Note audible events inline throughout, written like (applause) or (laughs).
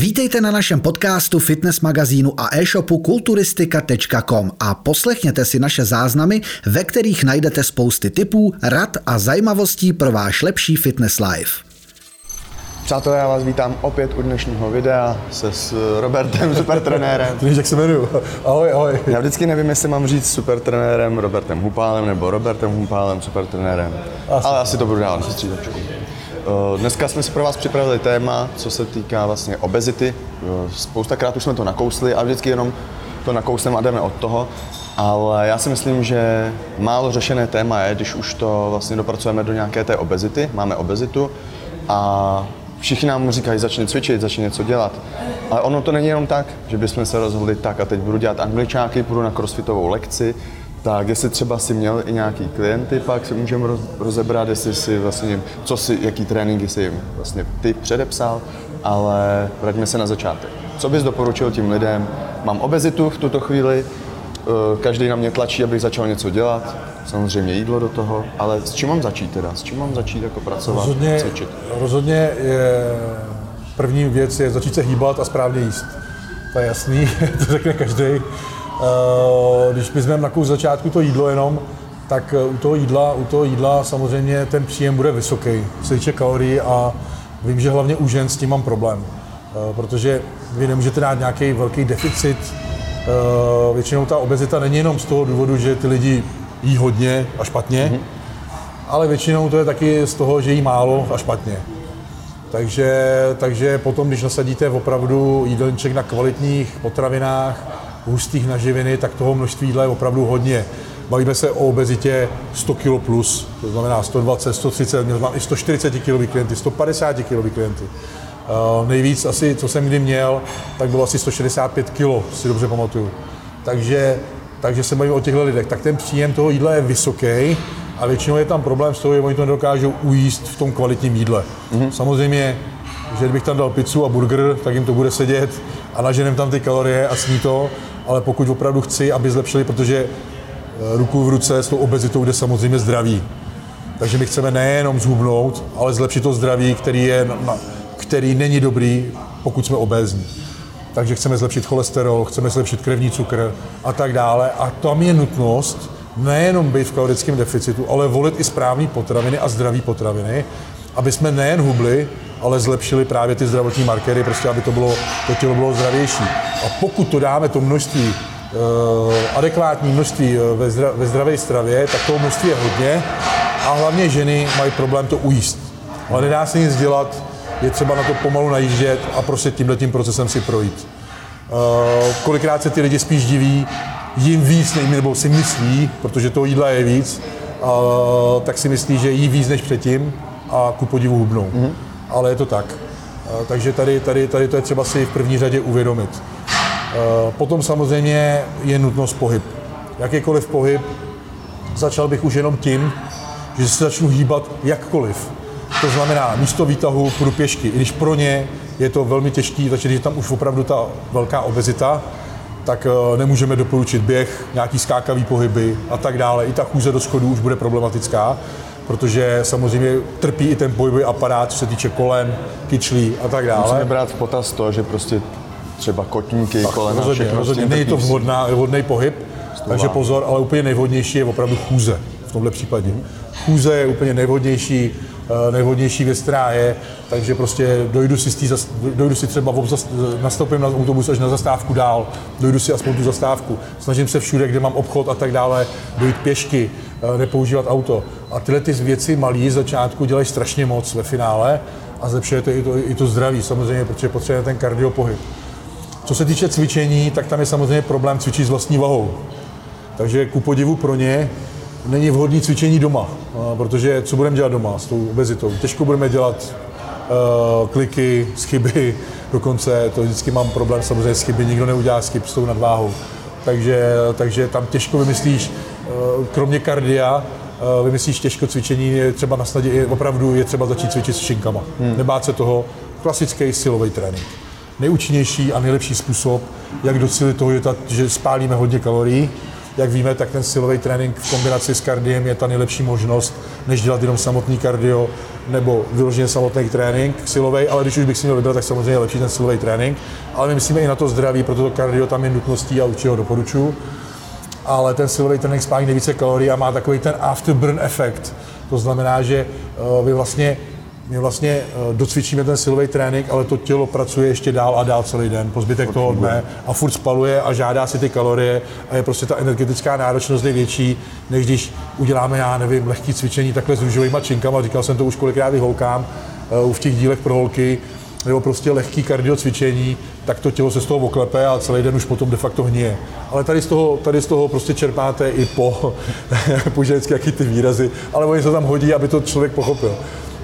Vítejte na našem podcastu, fitness magazínu a e-shopu kulturistika.com a poslechněte si naše záznamy, ve kterých najdete spousty tipů, rad a zajímavostí pro váš lepší fitness life. Přátelé, já vás vítám opět u dnešního videa se s Robertem, (laughs) supertrenérem. Víš, jak se jmenuju. Ahoj, ahoj. Já vždycky nevím, jestli mám říct supertrenérem Robertem Hupálem nebo Robertem Hupálem supertrenérem. Asi. Ale asi to budu dávat střídačku. Eh, Dneska jsme si pro vás připravili téma, co se týká vlastně obezity. Eh, Spoustakrát už jsme to nakousli a vždycky jenom to nakousleme a jdeme od toho. Ale já si myslím, že málo řešené téma je, když už to vlastně dopracujeme do nějaké té obezity, máme obezitu a všichni nám říkají, začni cvičit, začni něco dělat. Ale ono to není jenom tak, že bychom se rozhodli tak a teď budu dělat angličáky, půjdu na crossfitovou lekci, tak jestli třeba si měl i nějaký klienty, pak si můžeme roz- rozebrat, jestli si vlastně, co si, jaký tréninky si jim vlastně ty předepsal, ale vraťme se na začátek. Co bys doporučil tím lidem? Mám obezitu v tuto chvíli, eh, každý na mě tlačí, abych začal něco dělat, samozřejmě jídlo do toho, ale s čím mám začít teda? S čím mám začít jako pracovat, Rozhodně, cvičit? rozhodně je, první věc je začít se hýbat a správně jíst. To je jasný, (laughs) to řekne každý. Když vezmeme na kus začátku to jídlo jenom, tak eh, u toho jídla, u toho jídla samozřejmě ten příjem bude vysoký, se týče kalorií a vím, že hlavně u žen s tím mám problém, Eh, protože vy nemůžete dát nějaký velký deficit. Eh, Většinou ta obezita není jenom z toho důvodu, že ty lidi jí hodně a špatně, mm-hmm. ale většinou to je taky z toho, že jí málo a špatně. Takže, takže potom, když nasadíte opravdu jídelníček na kvalitních potravinách, hustých na živiny, tak toho množství jídla je opravdu hodně. Bavíme se o obezitě 100 kg plus, to znamená 120, 130, měl mám i 140 kg klienty, 150 kg klienty. Uh, nejvíc asi, co jsem kdy měl, tak bylo asi 165 kg, si dobře pamatuju. Takže, takže se bavím o těchto lidech. Tak ten příjem toho jídla je vysoký a většinou je tam problém s toho, že oni to nedokážou ujíst v tom kvalitním jídle. Mm-hmm. Samozřejmě, že kdybych tam dal pizzu a burger, tak jim to bude sedět a naženem tam ty kalorie a sní to, ale pokud opravdu chci, aby zlepšili, protože eh, ruku v ruce s tou obezitou jde samozřejmě zdraví. Takže my chceme nejenom zhubnout, ale zlepšit to zdraví, který, je, který není dobrý, pokud jsme obézní. Takže chceme zlepšit cholesterol, chceme zlepšit krevní cukr a tak dále. A tam je nutnost nejenom být v kalorickém deficitu, ale volit i správné potraviny a zdravé potraviny, aby jsme nejen hubli, ale zlepšili právě ty zdravotní markery, prostě aby to, bylo, to tělo bylo zdravější. A pokud to dáme to množství, eh, adekvátní množství eh, ve, zdra, ve zdravé stravě, tak toho množství je hodně a hlavně ženy mají problém to ujíst. Ale nedá se nic dělat, je třeba na to pomalu najíždět a prostě tímhle tím procesem si projít. Uh, kolikrát se ty lidi spíš diví, jim víc, nebo si myslí, protože toho jídla je víc, uh, tak si myslí, že jí víc než předtím a ku podivu hubnou. Mm-hmm. Ale je to tak. Uh, takže tady, tady, tady to je třeba si v první řadě uvědomit. Uh, potom samozřejmě je nutnost pohyb. Jakýkoliv pohyb, začal bych už jenom tím, že se začnu hýbat jakkoliv. To znamená, místo výtahu půjdu pěšky, i když pro ně je to velmi těžký, takže když je tam už opravdu ta velká obezita, tak eh, nemůžeme doporučit běh, nějaký skákavý pohyby a tak dále. I ta chůze do schodů už bude problematická, protože samozřejmě trpí i ten pohybový aparát, co se týče kolen, kyčlí a tak dále. Musíme brát v potaz to, že prostě třeba kotníky, kolena, rozhodně, všechno rozhodně. tím Není to vhodná, vhodný pohyb, takže váhu. pozor, ale úplně nejvhodnější je opravdu chůze v tomhle případě. Chůze je úplně nejvhodnější, eh, nejvhodnější věc, která je, takže prostě dojdu si, zas- dojdu si třeba obzas, nastoupím na autobus až na zastávku dál, dojdu si aspoň tu zastávku, snažím se všude, kde mám obchod a tak dále, dojít pěšky, nepoužívat auto. A tyhle ty věci malý z začátku dělají strašně moc ve finále a zlepšuje to i to, i to zdraví samozřejmě, protože potřebujeme ten kardiopohyb. Co se týče cvičení, tak tam je samozřejmě problém cvičit s vlastní vahou. Takže ku podivu pro ně není vhodný cvičení doma, a protože co budeme dělat doma s tou obezitou? Těžko budeme dělat uh, kliky, schyby, (laughs) dokonce to vždycky mám problém samozřejmě s chyby, nikdo neudělá schyb s tou nadváhou. Takže, takže tam těžko vymyslíš, kromě kardia, uh, vymyslíš těžko cvičení, je třeba na snadě, je, opravdu je třeba začít cvičit s šinkama. Hmm. Nebát se toho, klasický silový trénink nejúčinnější a nejlepší způsob, jak docílit toho, že, ta, že spálíme hodně kalorií, jak víme, tak ten silový trénink v kombinaci s kardiem je ta nejlepší možnost, než dělat jenom samotný kardio nebo vyloženě samotný trénink silový, ale když už bych si měl vybrat, tak samozřejmě je lepší ten silový trénink. Ale my myslíme i na to zdraví, proto to kardio tam je nutností a určitě ho doporučuji. Ale ten silový trénink spálí nejvíce kalorií a má takový ten afterburn efekt. To znamená, že vy vlastně my vlastně eh, docvičíme ten silový trénink, ale to tělo pracuje ještě dál a dál celý den, po zbytek toho dne a furt spaluje a žádá si ty kalorie a je prostě ta energetická náročnost je větší, než když uděláme, já nevím, lehký cvičení takhle s růžovými činkama, říkal jsem to už kolikrát i holkám, uh, v těch dílech pro holky, nebo prostě lehký kardio cvičení, tak to tělo se z toho oklepe a celý den už potom de facto hníje. Ale tady z toho, tady z toho prostě čerpáte i po, po ženské, jaký ty výrazy, ale oni se tam hodí, aby to člověk pochopil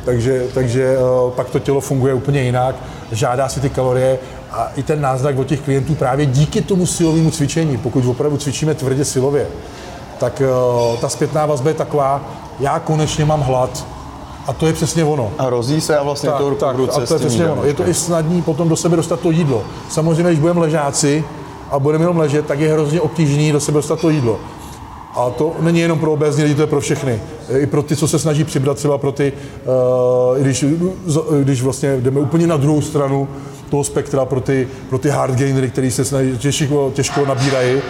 takže, takže uh, pak to tělo funguje úplně jinak, žádá si ty kalorie a i ten náznak od těch klientů právě díky tomu silovému cvičení, pokud opravdu cvičíme tvrdě silově, tak uh, ta zpětná vazba je taková, já konečně mám hlad, a to je přesně ono. A rozí se a vlastně tak, to ruku tak, v ruce a to je přesně ono. Je to i snadný potom do sebe dostat to jídlo. Samozřejmě, když budeme ležáci a budeme jenom ležet, tak je hrozně obtížný do sebe dostat to jídlo. A to není jenom pro obézní lidi, to je pro všechny. I pro ty, co se snaží přibrat, třeba pro ty, uh, když, když vlastně jdeme úplně na druhou stranu toho spektra, pro ty, pro ty hard gainery, který se snaží, těžko, těžko nabírají,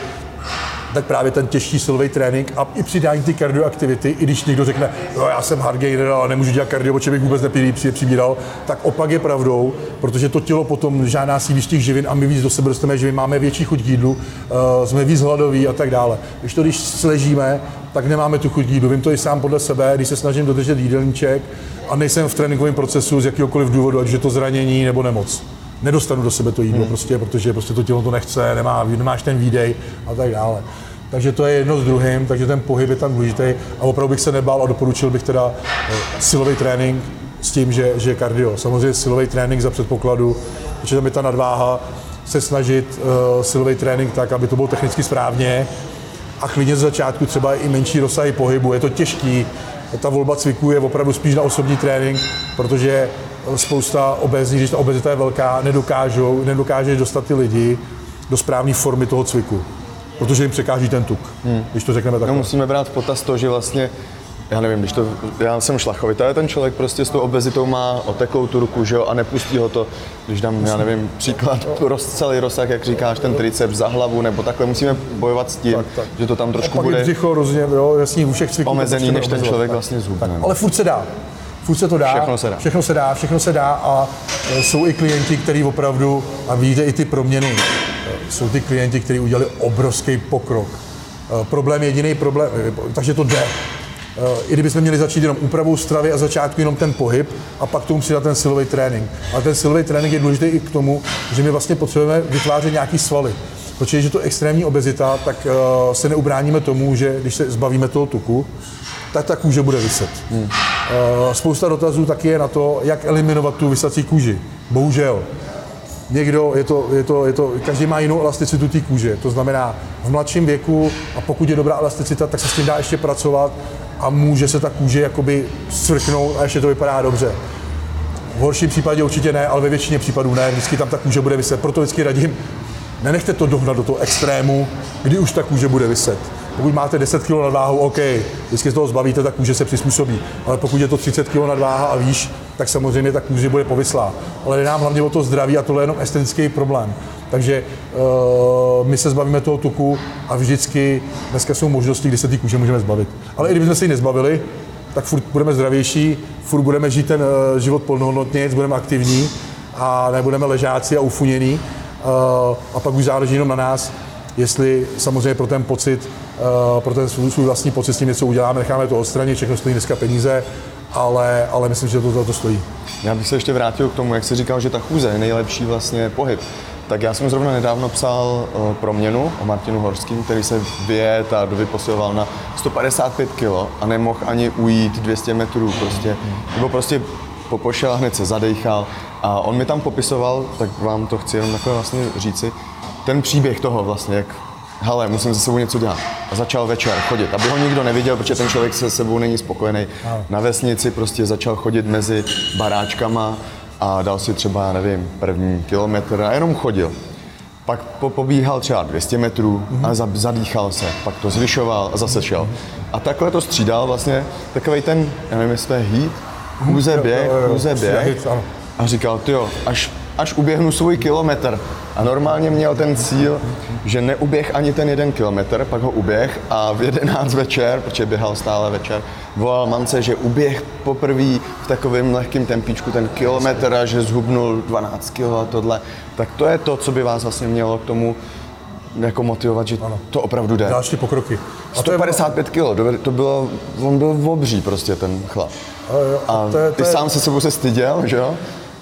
tak právě ten těžší silový trénink a i přidání ty kardioaktivity, i když někdo řekne, no já jsem hardgainer, ale nemůžu dělat kardio, protože bych vůbec nepilý, přibíral, tak opak je pravdou, protože to tělo potom žádná si víc těch živin a my víc do sebe dostaneme živin, máme větší chuť k jídlu, uh, jsme víc hladoví a tak dále. Když to, když sležíme, tak nemáme tu chuť k jídlu. Vím to i sám podle sebe, když se snažím dodržet jídelníček a nejsem v tréninkovém procesu z jakéhokoliv důvodu, ať je to zranění nebo nemoc nedostanu do sebe to jídlo, hmm. prostě, protože prostě to tělo to nechce, nemá, nemáš ten výdej a tak dále. Takže to je jedno s druhým, takže ten pohyb je tam důležitý a opravdu bych se nebál a doporučil bych teda eh, silový trénink s tím, že, že kardio. Samozřejmě silový trénink za předpokladu, že tam je ta nadváha, se snažit uh, silový trénink tak, aby to bylo technicky správně a klidně z začátku třeba i menší rozsahy pohybu. Je to těžký, ta volba cviků je opravdu spíš na osobní trénink, protože spousta obezních, když ta obezita je velká, nedokážou, nedokáže dostat ty lidi do správné formy toho cviku protože jim překáží ten tuk, hmm. když to řekneme takhle. No, musíme brát v potaz to, že vlastně já nevím, když to, já jsem šlachovitý, ale ten člověk prostě s tou obezitou má oteklou tu ruku, že jo, a nepustí ho to, když dám, já nevím, příklad, roz, celý rozsah, jak říkáš, ten triceps za hlavu, nebo takhle, musíme bojovat s tím, tak, tak. že to tam trošku bude břicho rozně, jo, jasný, u všech cviků, omezený, než ten člověk vlastně zhubne. Ale furt se dá. Furt se to dá. Všechno se dá. Všechno se dá, všechno se dá a e, jsou i klienti, kteří opravdu, a vidíte i ty proměny, jsou ty klienti, kteří udělali obrovský pokrok. Eh, problém je jediný problém, eh, takže to jde. Eh, I kdybychom měli začít jenom úpravou stravy a začátku jenom ten pohyb a pak tomu přidat ten silový trénink. Ale ten silový trénink je důležitý i k tomu, že my vlastně potřebujeme vytvářet nějaký svaly. Protože když je to extrémní obezita, tak se neubráníme tomu, že když se zbavíme toho tuku, tak ta kůže bude vyset. Hmm. Spousta dotazů taky je na to, jak eliminovat tu vysací kůži. Bohužel, někdo, je to, je to, je to, každý má jinou elasticitu té kůže. To znamená, v mladším věku, a pokud je dobrá elasticita, tak se s tím dá ještě pracovat a může se ta kůže jakoby svrchnout a ještě to vypadá dobře. V horším případě určitě ne, ale ve většině případů ne. Vždycky tam ta kůže bude vyset. Proto vždycky radím, nenechte to dohnat do toho extrému, kdy už ta kůže bude vyset. Pokud máte 10 kg nadváhu, OK, vždycky z toho zbavíte, tak kůže se přizpůsobí. Ale pokud je to 30 kg nadváha a výš, tak samozřejmě ta kůže bude povyslá. Ale jde nám hlavně o to zdraví a tohle je jenom estetický problém. Takže uh, my se zbavíme toho tuku a vždycky dneska jsou možnosti, kdy se ty kůže můžeme zbavit. Ale i kdybychom se ji nezbavili, tak furt budeme zdravější, furt budeme žít ten uh, život plnohodnotně, budeme aktivní a nebudeme ležáci a ufunění. Uh, a pak už záleží jenom na nás, jestli samozřejmě pro ten pocit, pro ten svůj vlastní pocit s tím něco uděláme, necháme to odstranit, všechno stojí dneska peníze, ale, ale myslím, že to, to, to stojí. Já bych se ještě vrátil k tomu, jak jsi říkal, že ta chůze je nejlepší vlastně pohyb. Tak já jsem zrovna nedávno psal uh, proměnu o Martinu Horským, který se vyjet a dovyposiloval na 155 kg a nemohl ani ujít 200 metrů prostě, nebo prostě popošel a hned se zadechal. A on mi tam popisoval, tak vám to chci jenom takhle vlastně říci, ten příběh toho vlastně, jak hele, musím se sebou něco dělat. A začal večer chodit, aby ho nikdo neviděl, protože ten člověk se sebou není spokojený. Na vesnici prostě začal chodit mezi baráčkama a dal si třeba, nevím, první kilometr a jenom chodil. pak po, pobíhal třeba 200 metrů a za, zadýchal se, pak to zvyšoval a zase šel. A takhle to střídal vlastně takový ten, já nevím, jestli to je heat, chůze Jo, běh, prostě běh. A říkal, ty jo, až, až uběhnu svůj kilometr. A normálně měl ten cíl, že neuběh ani ten jeden kilometr, pak ho uběh a v 11 večer, protože běhal stále večer, volal mamce, že uběh poprvé v takovém lehkém tempíčku ten kilometr a že zhubnul 12 kg a tohle. Tak to je to, co by vás vlastně mělo k tomu jako motivovat, že to opravdu jde. Další pokroky. A to je- 155 kg, to bylo, on byl obří prostě ten chlap. Jo, jo, a A to je- ty to je- sám se sebou se styděl, že jo?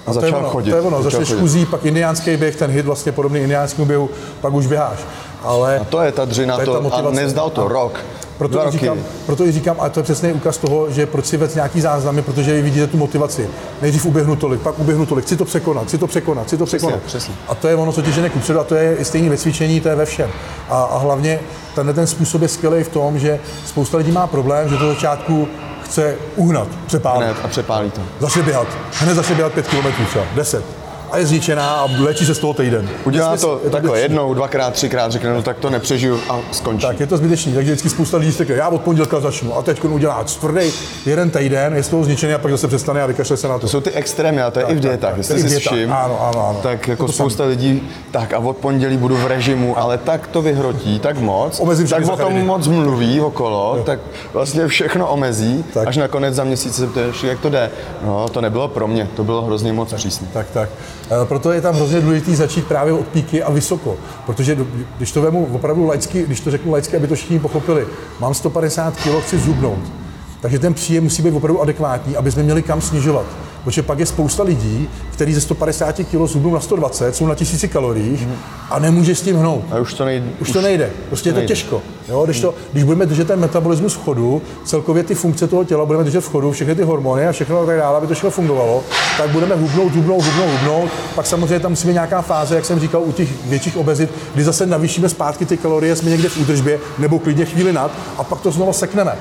A to je začal ono, chodit. To je ono, začal začneš kuzí, pak indiánský běh, ten hit vlastně podobný indiánskému běhu, pak už běháš. Ale A to je ta dřina, To je ta a motivace. nezdal to A rok. proto i, říkám, proto i říkám, a to je přesný úkaz toho, že proč si vec nějaký záznamy, protože vy vidíte tu motivaci. Nejdřív uběhnu tolik, pak uběhnu tolik, chci to překonat, chci to překonat, chci to překonat. přesně. A to je ono, co tě žene kupředu, a to je i stejný ve cvičení, to je ve všem. A, a hlavně tenhle ten způsob je skvělý v tom, že spousta lidí má problém, že to začátku chce uhnat, přepálit. Hned a přepálí to. Začne běhat. Hned začne běhat 5 km třeba, 10. A je zničená a léčí se z toho týden. Udělá to je takhle zbytečný. jednou, dvakrát, třikrát, řekne, no tak to nepřežiju a skončí. Tak je to zbytečný, takže vždycky spousta lidí řekne, já od pondělka začnu a teď udělá tvrdý jeden týden, je z toho zničený a pak zase přestane a vykašle se na to. To jsou ty extrémy, a to je i v tak, dietách. tak. Jestli si všim, ano, ano, ano. tak jako to spousta lidí, tak a od pondělí budu v režimu, ale tak to vyhrotí, tak moc, Omezím tak o tom moc mluví okolo, tak vlastně všechno omezí, Tak. až nakonec za měsíc se ptáš, jak to jde. No, to nebylo pro mě, to bylo hrozně moc přísné. Tak, tak. E, Proto je tam hrozně důležité začít právě od píky a vysoko. Protože když to vemu opravdu laicky, když to řeknu laicky, aby to všichni pochopili, mám 150 kg, chci zubnout. Takže ten příjem musí být opravdu adekvátní, aby jsme měli kam snižovat. Protože pak je spousta lidí, kteří ze 150 kg zubnou na 120, jsou na 1000 kaloriích a nemůže s tím hnout. A už to nejde. Už to nejde, prostě je to nejde. těžko. Jo? Když, to, když budeme držet ten metabolismus v chodu, celkově ty funkce toho těla budeme držet v chodu, všechny ty hormony a všechno tak dále, aby to všechno fungovalo, tak budeme hubnout, hubnout, hubnout, hubnout. Pak samozřejmě tam musíme nějaká fáze, jak jsem říkal, u těch větších obezit, kdy zase navýšíme zpátky ty kalorie, jsme někde v údržbě nebo klidně chvíli nad a pak to znovu sekneme.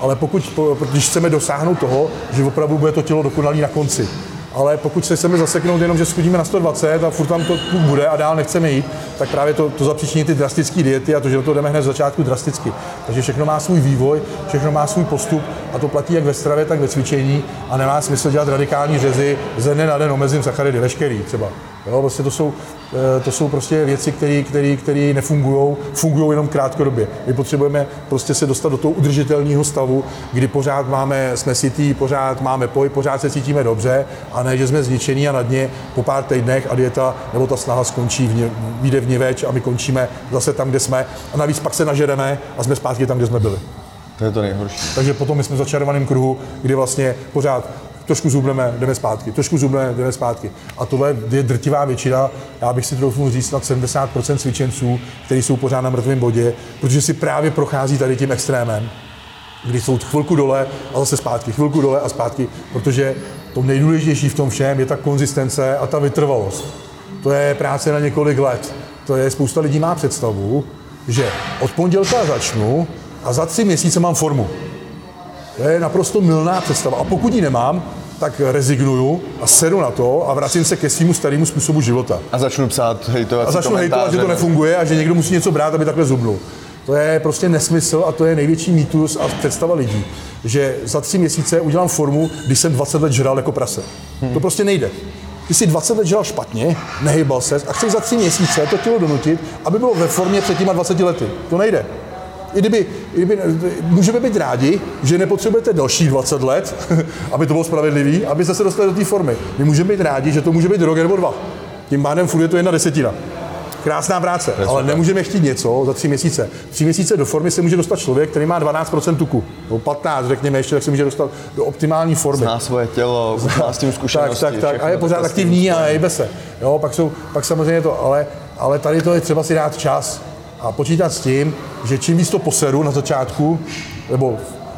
Ale pokud, po- když chceme dosáhnout toho, že opravdu bude to tělo dokonalý na konci, ale pokud se chceme zaseknout jenom, že schodíme na 120 a furt tam to tu bude a dál nechceme jít, tak právě to, to zapříčiní ty drastické diety a to, že do toho jdeme hned z začátku drasticky. Takže všechno má svůj vývoj, všechno má svůj postup a to platí jak ve stravě, tak ve cvičení a nemá smysl dělat radikální řezy, ze dne na den omezím sacharidy, veškerý třeba. Jo, prostě to jsou, eh, to jsou prostě věci, které nefungují, fungují jenom krátkodobě. My potřebujeme prostě se dostat do toho udržitelného stavu, kdy pořád máme, jsme sytý, pořád máme poj, pořád se cítíme dobře a ne, že jsme zničení a na dně po pár týdnech a dieta nebo ta snaha skončí, v ně, vyjde v več a my končíme zase tam, kde jsme a navíc pak se nažereme a jsme zpátky tam, kde jsme byli. To je to nejhorší. Takže potom my jsme v začarovaném kruhu, kdy vlastně pořád trošku zubneme, jdeme zpátky, trošku zubneme, jdeme zpátky. A tohle je drtivá většina, já bych si troufnul říct snad 70% cvičenců, kteří jsou pořád na mrtvém bodě, protože si právě prochází tady tím extrémem, kdy jsou chvilku dole a zase zpátky, chvilku dole a zpátky, protože to nejdůležitější v tom všem je ta konzistence a ta vytrvalost. To je práce na několik let. To je, spousta lidí má představu, že od pondělka začnu a za tři měsíce mám formu. To je naprosto milná představa. A pokud ji nemám, tak rezignuju a sedu na to a vracím se ke svému starému způsobu života. A začnu psát hejtovací A začnu hejtovat, že to nefunguje a že někdo musí něco brát, aby takhle zubnul. To je prostě nesmysl a to je největší mýtus a představa lidí, že za tři měsíce udělám formu, když jsem 20 let žral jako prase. Hmm. To prostě nejde. Ty jsi 20 let žral špatně, nehybal ses a chceš za tři měsíce to tělo donutit, aby bylo ve formě před těma 20 lety. To nejde. I kdyby, i kdyby, můžeme být rádi, že nepotřebujete dalších 20 let, (laughs) aby to bylo spravedlivý, aby se dostali do té formy. My můžeme být rádi, že to může být rok nebo dva. Tím pádem furt je to jedna desetina. Krásná práce, ale nemůžeme chtít něco za tři měsíce. Tři měsíce do formy se může dostat člověk, který má 12% tuku, nebo 15, řekněme ještě, tak se může dostat do optimální formy. Zná svoje tělo, má s tím (laughs) Tak, zkušenosti. tak, tak. A je pořád tak aktivní a jebe se. Jo, pak, jsou, pak samozřejmě to, ale, ale tady to je třeba si dát čas a počítat s tím, že čím víc to poseru na začátku, nebo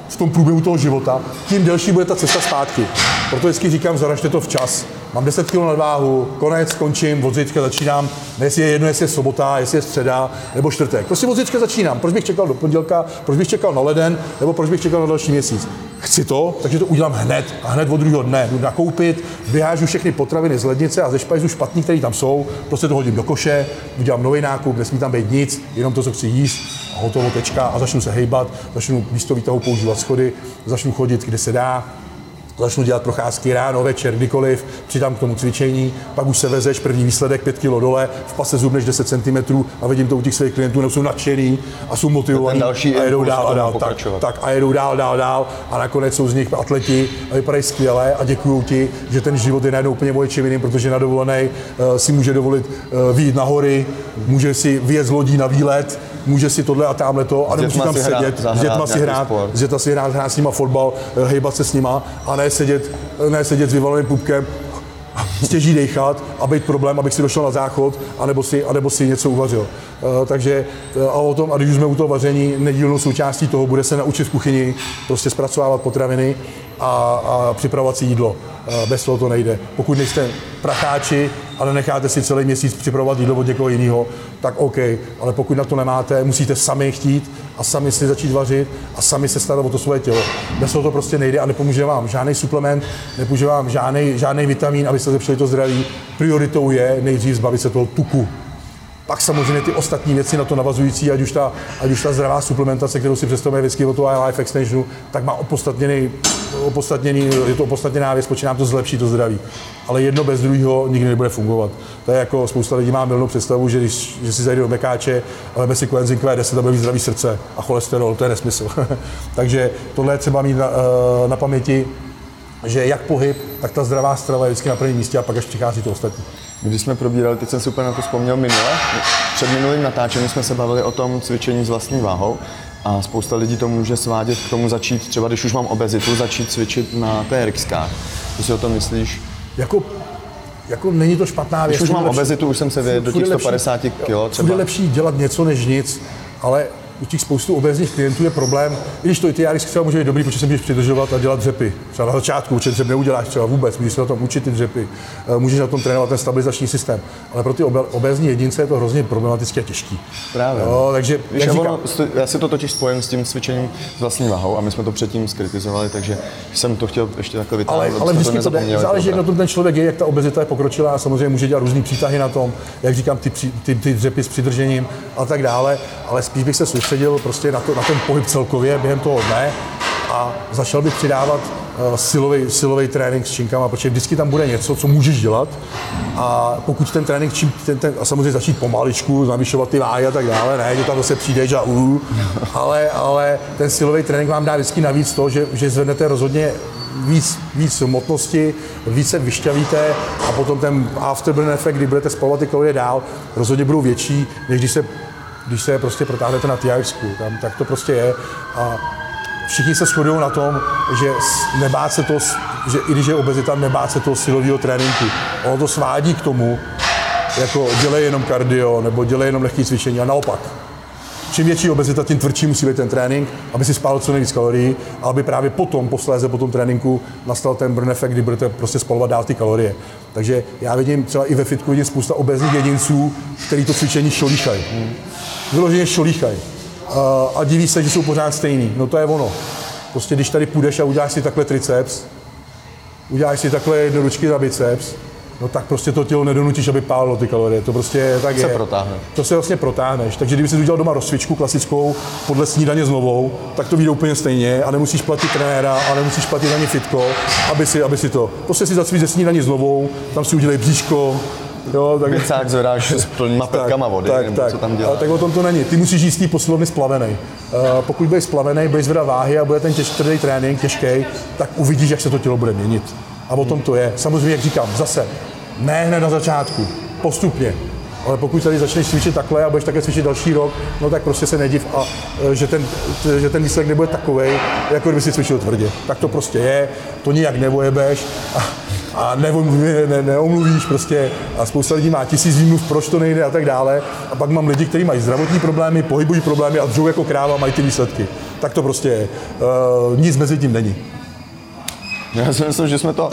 v tom průběhu toho života, tím delší bude ta cesta zpátky. Proto vždycky říkám, zaražte to včas. Mám 10 kg nadváhu, konec, končím, od zítřka začínám, jestli je jedno, jestli je sobota, jestli je středa nebo čtvrtek. Prostě od zítřka začínám. Proč bych čekal do pondělka, proč bych čekal na leden, nebo proč bych čekal na další měsíc? Chci to, takže to udělám hned a hned od druhého dne. Jdu nakoupit, vyhážu všechny potraviny z lednice a ze špajzu špatný, které tam jsou, prostě to hodím do koše, udělám nový nákup, nesmí tam být nic, jenom to, co chci jíst, a hotovo, tečka a začnu se hejbat, začnu místo výtahu používat schody, začnu chodit, kde se dá, začnu dělat procházky ráno, večer, kdykoliv, přidám k tomu cvičení, pak už se vezeš, první výsledek 5 kg dole, v pase zubneš 10 cm a vidím to u těch svých klientů, nebo jsou nadšený a jsou motivovaní další a jedou dál a dál. Tak, tak, a jedou dál, dál, dál a nakonec jsou z nich atleti a vypadají skvěle a děkuju ti, že ten život je najednou úplně něčem jiným, protože na dovolený uh, si může dovolit uh, vyjít na hory, může si vyjet z lodí na výlet, může si tohle a tamhle to a nemusí tam hrát, sedět, s dětma si hrát, sport. s dětma si hrát, hrát s nima fotbal, eh, hejbat se s nima a ne sedět, ne sedět s vyvaleným pupkem, stěží dechat a být problém, abych si došel na záchod, anebo si, anebo si něco uvařil. Uh, takže uh, a o tom, a když už jsme u toho vaření, nedílnou součástí toho bude se naučit v kuchyni prostě zpracovávat potraviny a, a připravovat si jídlo. Uh, bez toho to nejde. Pokud nejste pracháči, ale necháte si celý měsíc připravovat jídlo od někoho jiného, tak OK, ale pokud na to nemáte, musíte sami chtít a sami si začít vařit a sami se starat o to svoje tělo. Bez toho to prostě nejde a nepomůže vám žádný suplement, nepomůže vám žádný, žádný vitamin, abyste zlepšili to zdraví. Prioritou je nejdřív zbavit se toho tuku. Pak samozřejmě ty ostatní věci na to navazující, ať už ta, ať už ta zdravá suplementace, kterou si představuje vždycky o to Life Extensionu, tak má opodstatněný, opodstatněný, je to opodstatněná věc, počíná to zlepší to zdraví. Ale jedno bez druhého nikdy nebude fungovat. To je jako spousta lidí má milnou představu, že, když, že si zajde do mekáče a veme si koenzym Q10 a bude mít zdravý srdce a cholesterol, to je nesmysl. (laughs) Takže tohle je třeba mít na, eh, na paměti, že jak pohyb, tak ta zdravá strava je vždycky na prvním místě a pak až přichází to ostatní. Když jsme probírali, teď jsem si úplně na to vzpomněl minule, před minulým natáčením jsme se bavili o tom cvičení s vlastní váhou a spousta lidí to může svádět k tomu začít, třeba když už mám obezitu, začít cvičit na TRXkách. Co si o tom myslíš? Jako, jako není to špatná věc. Když už mám lepší- obezitu, už jsem se vyjet do těch je lepší- 150 kg Furt je třeba. lepší dělat něco než nic, ale u těch spoustu obézních klientů je problém, i když to i ty járy třeba může být dobrý, protože se můžeš přidržovat a dělat dřepy. Třeba na začátku, určitě dřep neuděláš třeba vůbec, můžeš se na tom učit ty dřepy, eh, můžeš na tom trénovat ten stabilizační systém. Ale pro ty obézní jedince je to hrozně problematické a těžký. Právě. Jo, takže, Víš, jak ono, já si to totiž spojím s tím cvičením s vlastní váhou a my jsme to předtím skritizovali, takže jsem to chtěl ještě takhle vytáhnout, ale, ale to vždycky to jde, nezapomněli záleží, jak na tom ten člověk je, jak ta obezita je pokročilá a samozřejmě může dělat různý přítahy na tom, jak říkám, ty, ty, ty dřepy s přidržením a tak dále, ale spíš bych se soustředil prostě na, to, na ten pohyb celkově během toho dne a začal bych přidávat silový, silový trénink s činkama, protože vždycky tam bude něco, co můžeš dělat. A pokud ten trénink, čím, ten, ten, a samozřejmě začít pomaličku, navyšovat ty váhy a tak dále, ne, že tam zase přijdeš a uh, ale, ale ten silový trénink vám dá vždycky navíc to, že, že zvednete rozhodně víc, víc hmotnosti, více vyšťavíte a potom ten afterburn efekt, kdy budete spalovat ty kalorie dál, rozhodně budou větší, než když se, když se prostě protáhnete na TRX. Tam, tak to prostě je. A všichni se shodují na tom, že nebát se to, že i když je obezita, nebát se toho silového tréninku. Ono to svádí k tomu, jako dělej jenom kardio nebo dělej jenom lehké cvičení a naopak. Čím větší obezita, tím tvrdší musí být ten trénink, aby si spálil co nejvíc kalorií a aby právě potom, posléze po tom tréninku, nastal ten burn efekt, kdy budete prostě spalovat dál ty kalorie. Takže já vidím třeba i ve fitku vidím spousta obezních jedinců, který to cvičení šolíchají. Vyloženě šolíchají. A, a diví se, že jsou pořád stejný. No to je ono. Prostě když tady půjdeš a uděláš si takhle triceps, uděláš si takhle jednoručky za biceps, no tak prostě to tělo nedonutíš, aby pálilo ty kalorie. To prostě tak Se je. protáhne. To se vlastně protáhneš. Takže kdyby si udělal doma rozcvičku klasickou podle snídaně s novou, tak to vyjde úplně stejně a nemusíš platit trenéra a nemusíš platit ani fitko, aby si, aby si to. Prostě si zacvič ze snídaní s novou, tam si udělej bříško, Jo, tak, Bicák zvedáš s plnýma petkama vody, tak, nebo tak. co tam Ale děláš. tak o tom to není. Ty musíš jíst posilovny splavený. Uh, pokud budeš splavený, budeš zvedat váhy a bude ten těž, tvrdý trénink, těžký, tak uvidíš, jak se to tělo bude měnit. A o tom to je. Samozřejmě, jak říkám, zase, ne hned na začátku, postupně. Ale pokud tady začneš cvičit takhle a budeš také cvičit další rok, no tak prostě se nediv, a, e, že, ten, že ten výsledek nebude takový, jako kdyby si cvičil tvrdě. Tak to prostě je, to nijak nevojebeš a, a neomluví- ne, neomluvíš prostě a spousta lidí má tisíc výmluv, proč to nejde a tak dále. A pak mám lidi, kteří mají zdravotní problémy, pohybují problémy a dřou jako kráva mají ty výsledky. Tak to prostě je. Uh, nic mezi tím není. Já si myslím, že jsme to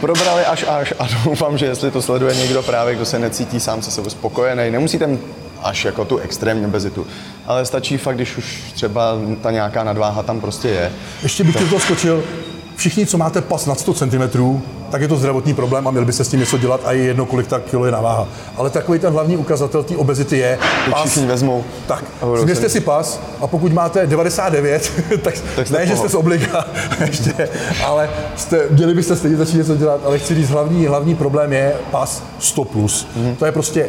probrali až až a doufám, že jestli to sleduje někdo právě, kdo se necítí sám se sebou spokojený, nemusíte až jako tu extrémní obezitu, ale stačí fakt, když už třeba ta nějaká nadváha tam prostě je. Ještě bych to skočil, všichni, co máte pas nad 100 cm, tak je to zdravotní problém a měl by se s tím něco dělat a je jedno, kolik tak kilo je na váha. Ale takový ten hlavní ukazatel té obezity je Teď pas. všichni vezmou. Tak, změřte si pas a pokud máte 99, (laughs) tak, Tak ne, že jste z obliga (laughs) ještě, ale jste, měli byste stejně začít něco dělat, ale chci říct, hlavní, hlavní problém je pas 100+. Plus. Mhm. To je prostě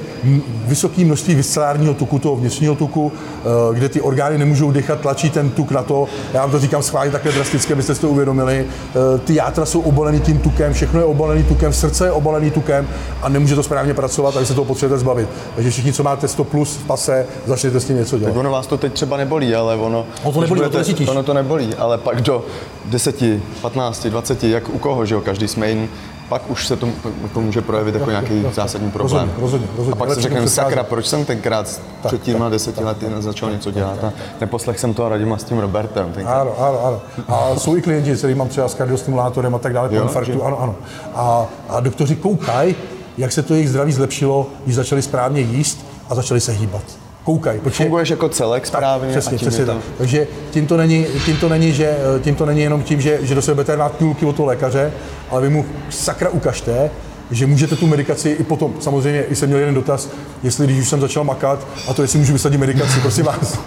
vysoké množství viscerálního tuku, toho vnitřního tuku, eh, kde ty orgány nemůžou dechat, tlačí ten tuk na to. Já vám to říkám schválně takhle drasticky, abyste si to uvědomili. Eh, Ty játra jsou obalený tím tukem, všechno je obalený tukem, srdce je obalený tukem a nemůže to správně pracovat vy se toho potřebujete zbavit. Takže všichni, co máte 100 plus v pase, začněte s tím něco dělat. Tak ono vás to teď třeba nebolí, ale ono... No to nebolí, to necítíš. Ono to nebolí, ale pak do 10, 15, 20, jak u koho, že jo, každý jsme jiný, pak už se to, to může projevit jako nějaký zásadní problém. Rozhodně, rozhodně, rozhodně. A pak si řekneme, sakra, proč jsem tenkrát před těma deseti lety začal něco dělat a neposlech jsem toho Radima s tím Robertem. Tenkrát. Ano, ano, ano. A jsou i klienti, který mám třeba s kardiostimulátorem a tak dále, po Jo, infarktu, že- ano, ano. A, a doktoři koukají, jak se to jejich zdraví zlepšilo, když začali správně jíst a začali se hýbat. Koukaj, protože Funguješ jako celek správně Přesně, a tím přesně tak. Takže tím to není, tím to není, že, tím to není jenom tím, že, že do sebe budete dát půlky od toho lékaře, ale vy mu sakra ukažte, že můžete tu medikaci i potom, samozřejmě i jsem měl jeden dotaz, jestli když už jsem začal makat, a to jestli můžu vysadit medikaci, prosím vás.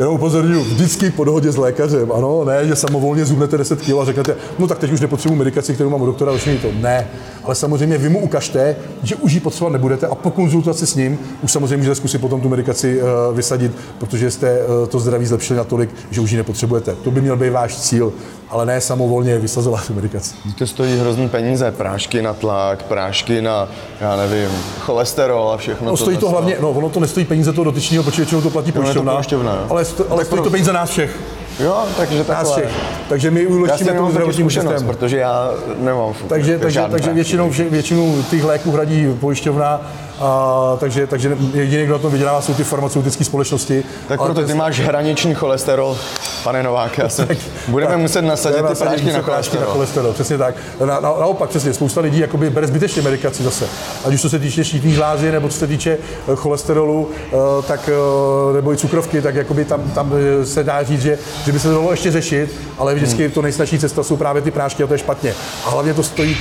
Jenom upozorňuji, vždycky po dohodě s lékařem, ano, ne, že samovolně zubnete 10 kg a řeknete, no tak teď už nepotřebuji medikaci, kterou mám u doktora, už to. Ne, ale samozřejmě vy mu ukažte, že už ji potřebovat nebudete a po konzultaci s ním už samozřejmě můžete zkusit potom tu medikaci uh, vysadit, protože jste uh, to zdraví zlepšili natolik, že už ji nepotřebujete. To by měl být váš cíl, ale ne samovolně vysazovat tu medikaci. To stojí hrozný peníze, prášky na tlak, prášky na, já nevím, cholesterol a všechno. No, stojí to hlavně, no, ono to nestojí peníze toho dotyčného, protože většinou to platí to pojišťovna, pojišťovna, ale, ale Tak stojí to peníze nás všech. Jo, takže Nás takhle. všech. Takže my ulečíme tomu zdravotnímu zkušenost, systému. protože já nemám Takže, takže, takže většinou, vše, většinu těch léků hradí pojišťovna, a, takže, takže jediný, kdo na tom vydělává, jsou ty farmaceutické společnosti. Tak Ale proto to ty máš hraniční cholesterol, pane Novák, já se, budeme tak, muset nasadit ty prášky na prášky na cholesterol. cholesterol. Přesně tak. Na, na, naopak, přesně, spousta lidí jakoby bere zbytečně medikaci zase. Ať už co se týče štítní žlázy, nebo co se týče eh, cholesterolu, eh, tak, eh, nebo i cukrovky, tak jakoby tam, tam se dá říct, že, že by se to dalo ještě řešit, ale vždycky Hmm. to nejsnažší cesta jsou právě ty prášky a to je špatně. A hlavně to stojí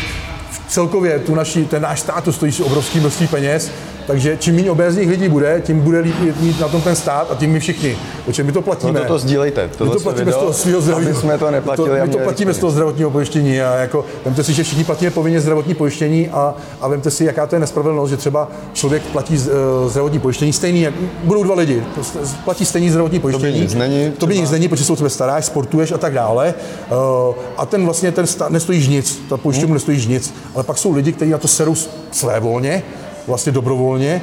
celkově tu naší, ten náš stát to stojí obrovské množství peněz, takže čím méně obézních lidí bude, tím bude líp mít na tom ten stát a tím my všichni. Protože my to platíme. No to, to sdílejte, My tohle to platíme z toho svého zdravotního. jsme to neplatili. To, my to platíme z toho zdravotního pojištění a jako, vemte si, že všichni platíme povinně zdravotní pojištění a, a vemte si, jaká to je nespravedlnost, že třeba člověk platí z- eh, zdravotní pojištění stejný, jak budou dva lidi, platí stejný zdravotní pojištění. nic není, To by nic není, protože o tebe staráš, sportuješ a tak dále. Eh, A ten vlastně ten stát nestojíš nic, ta pojišťovna nestojíš nic, ale pak jsou lidi, kteří na to serou své volně, vlastně dobrovolně.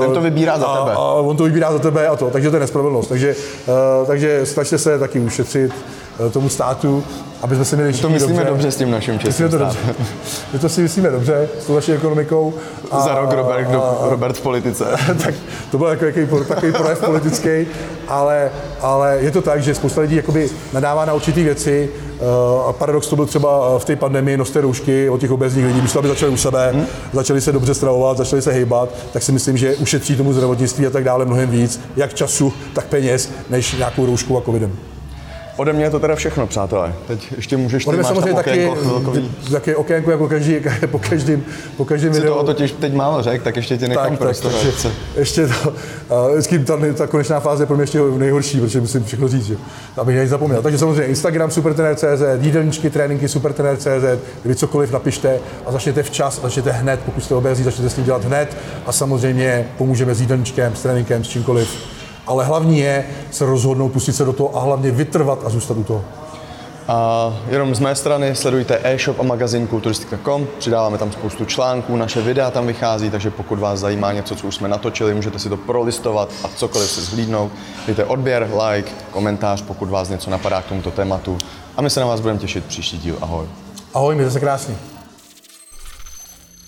Ten to vybírá za a, tebe. A on to vybírá za tebe a to, takže to je nespravedlnost. Takže, uh, takže snažte se taky ušetřit uh, tomu státu, aby jsme se měli To myslíme dobře. dobře s tím naším českým to dobře. My to si myslíme dobře s tou naší ekonomikou. A, Za rok Robert, a, a, Robert v politice. (laughs) tak to byl jako takový projev politický, ale, ale je to tak, že spousta lidí jakoby nadává na určitý věci a paradox to byl třeba v té pandemii, noste roušky od těch obezních lidí, místo aby začali u sebe, hmm. začali se dobře stravovat, začali se hejbat, tak si myslím, že ušetří tomu zdravotnictví a tak dále mnohem víc, jak času, tak peněz, než nějakou roušku a covidem. Ode mě je to teda všechno, přátelé. Teď ještě můžeš, ty Budeme máš samozřejmě taky, taky okénko jako (laughs) každý, po každém, po každém Si videu. toho totiž teď málo řek, tak ještě ti nechám tak, tak, prostor. takže ještě to, a vždycky ta, ta, konečná fáze je pro mě ještě nejhorší, protože musím všechno říct, že? abych nic zapomněl. Takže samozřejmě Instagram supertrenér.cz, jídelníčky, tréninky supertrenér.cz, vy cokoliv napište a začněte včas, začněte hned, pokud jste obézí, začněte s tím dělat hned a samozřejmě pomůžeme s jídelníčkem, s tréninkem, s čímkoliv. Ale hlavní je se rozhodnout, pustit se do toho a hlavně vytrvat a zůstat u toho. A jenom z mé strany sledujte e-shop a magazín kulturistika.com, přidáváme tam spoustu článků, naše videa tam vychází, takže pokud vás zajímá něco, co už jsme natočili, můžete si to prolistovat a cokoliv si zhlídnout. Dejte odběr, like, komentář, pokud vás něco napadá k tomuto tématu. A my se na vás budeme těšit příští díl. Ahoj. Ahoj, mějte se krásně.